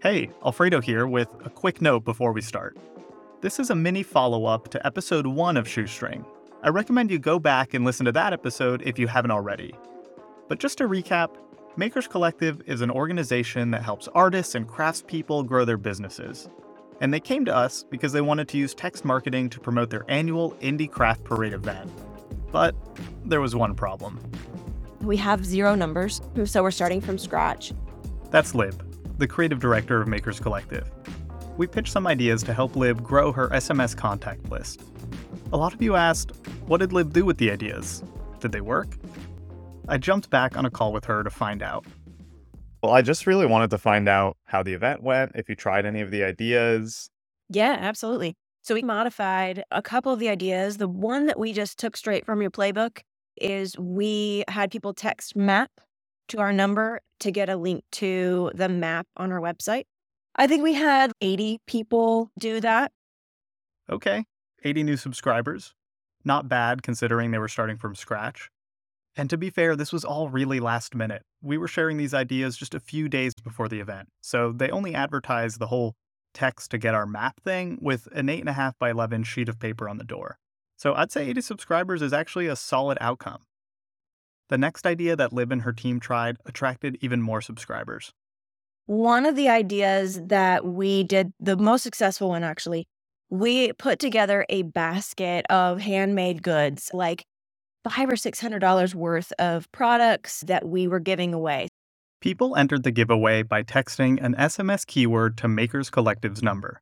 Hey, Alfredo here with a quick note before we start. This is a mini follow up to episode 1 of Shoestring. I recommend you go back and listen to that episode if you haven't already. But just to recap, Makers Collective is an organization that helps artists and craftspeople grow their businesses. And they came to us because they wanted to use text marketing to promote their annual Indie Craft Parade event. But there was one problem. We have zero numbers, so we're starting from scratch. That's Lib, the creative director of Makers Collective. We pitched some ideas to help Lib grow her SMS contact list. A lot of you asked, what did Lib do with the ideas? Did they work? I jumped back on a call with her to find out. Well, I just really wanted to find out how the event went, if you tried any of the ideas. Yeah, absolutely. So we modified a couple of the ideas. The one that we just took straight from your playbook is we had people text map to our number to get a link to the map on our website. I think we had 80 people do that. Okay, 80 new subscribers. Not bad considering they were starting from scratch. And to be fair, this was all really last minute. We were sharing these ideas just a few days before the event, so they only advertised the whole text to get our map thing with an 8.5 by 11 sheet of paper on the door. So I'd say 80 subscribers is actually a solid outcome. The next idea that Lib and her team tried attracted even more subscribers. One of the ideas that we did, the most successful one actually, we put together a basket of handmade goods like five or six hundred dollars worth of products that we were giving away. People entered the giveaway by texting an SMS keyword to Makers Collective's number.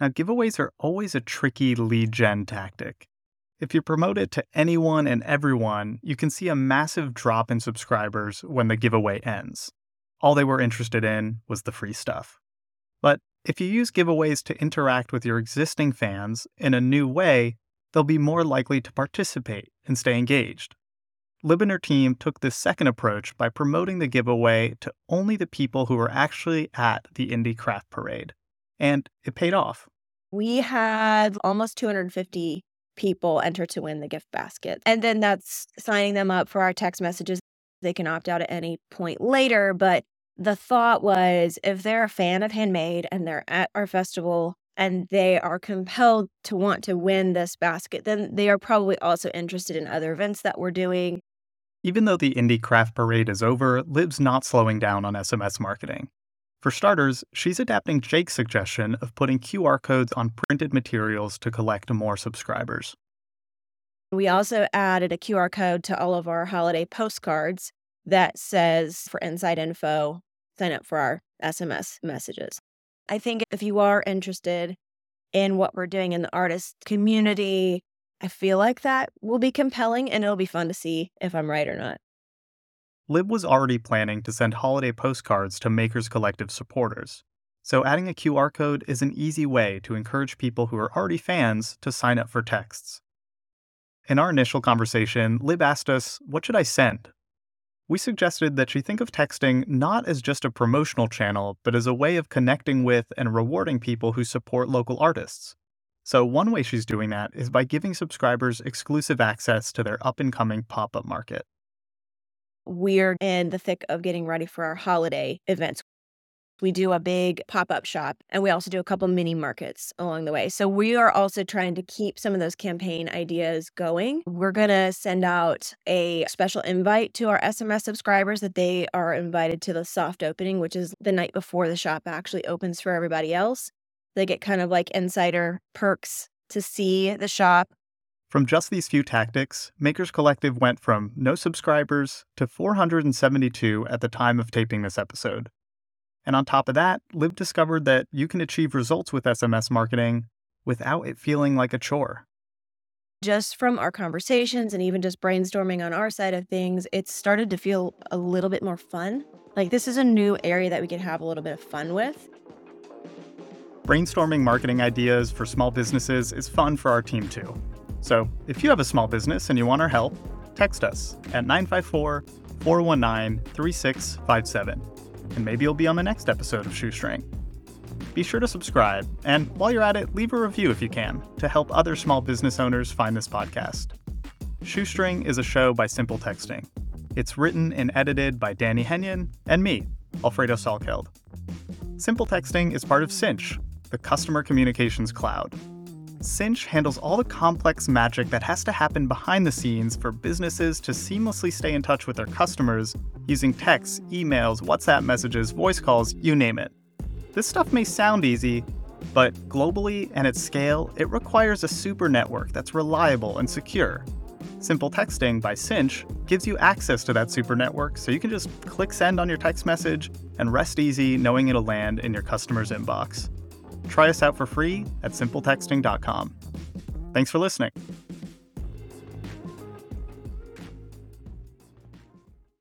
Now, giveaways are always a tricky lead gen tactic. If you promote it to anyone and everyone, you can see a massive drop in subscribers when the giveaway ends. All they were interested in was the free stuff. But if you use giveaways to interact with your existing fans in a new way, they'll be more likely to participate and stay engaged. Lib and her team took this second approach by promoting the giveaway to only the people who were actually at the Indie Craft Parade. And it paid off. We had almost 250 people enter to win the gift basket. And then that's signing them up for our text messages. They can opt out at any point later. But the thought was if they're a fan of handmade and they're at our festival and they are compelled to want to win this basket, then they are probably also interested in other events that we're doing. Even though the Indie Craft Parade is over, Lib's not slowing down on SMS marketing. For starters, she's adapting Jake's suggestion of putting QR codes on printed materials to collect more subscribers. We also added a QR code to all of our holiday postcards that says for inside info, sign up for our SMS messages. I think if you are interested in what we're doing in the artist community, I feel like that will be compelling and it'll be fun to see if I'm right or not. Lib was already planning to send holiday postcards to Makers Collective supporters, so adding a QR code is an easy way to encourage people who are already fans to sign up for texts. In our initial conversation, Lib asked us, What should I send? we suggested that she think of texting not as just a promotional channel, but as a way of connecting with and rewarding people who support local artists. So, one way she's doing that is by giving subscribers exclusive access to their up and coming pop up market. We're in the thick of getting ready for our holiday events. We do a big pop up shop and we also do a couple mini markets along the way. So we are also trying to keep some of those campaign ideas going. We're going to send out a special invite to our SMS subscribers that they are invited to the soft opening, which is the night before the shop actually opens for everybody else. They get kind of like insider perks to see the shop. From just these few tactics, Makers Collective went from no subscribers to 472 at the time of taping this episode. And on top of that, Lib discovered that you can achieve results with SMS marketing without it feeling like a chore. Just from our conversations and even just brainstorming on our side of things, it started to feel a little bit more fun. Like this is a new area that we can have a little bit of fun with. Brainstorming marketing ideas for small businesses is fun for our team too. So if you have a small business and you want our help, text us at 954 419 3657 and maybe you'll be on the next episode of Shoestring. Be sure to subscribe, and while you're at it, leave a review if you can to help other small business owners find this podcast. Shoestring is a show by Simple Texting. It's written and edited by Danny Henyon and me, Alfredo Salkeld. Simple Texting is part of Sinch, the customer communications cloud. Sinch handles all the complex magic that has to happen behind the scenes for businesses to seamlessly stay in touch with their customers using texts, emails, WhatsApp messages, voice calls, you name it. This stuff may sound easy, but globally and at scale, it requires a super network that's reliable and secure. Simple Texting by Sinch gives you access to that super network so you can just click send on your text message and rest easy knowing it'll land in your customer's inbox. Try us out for free at simpletexting.com. Thanks for listening.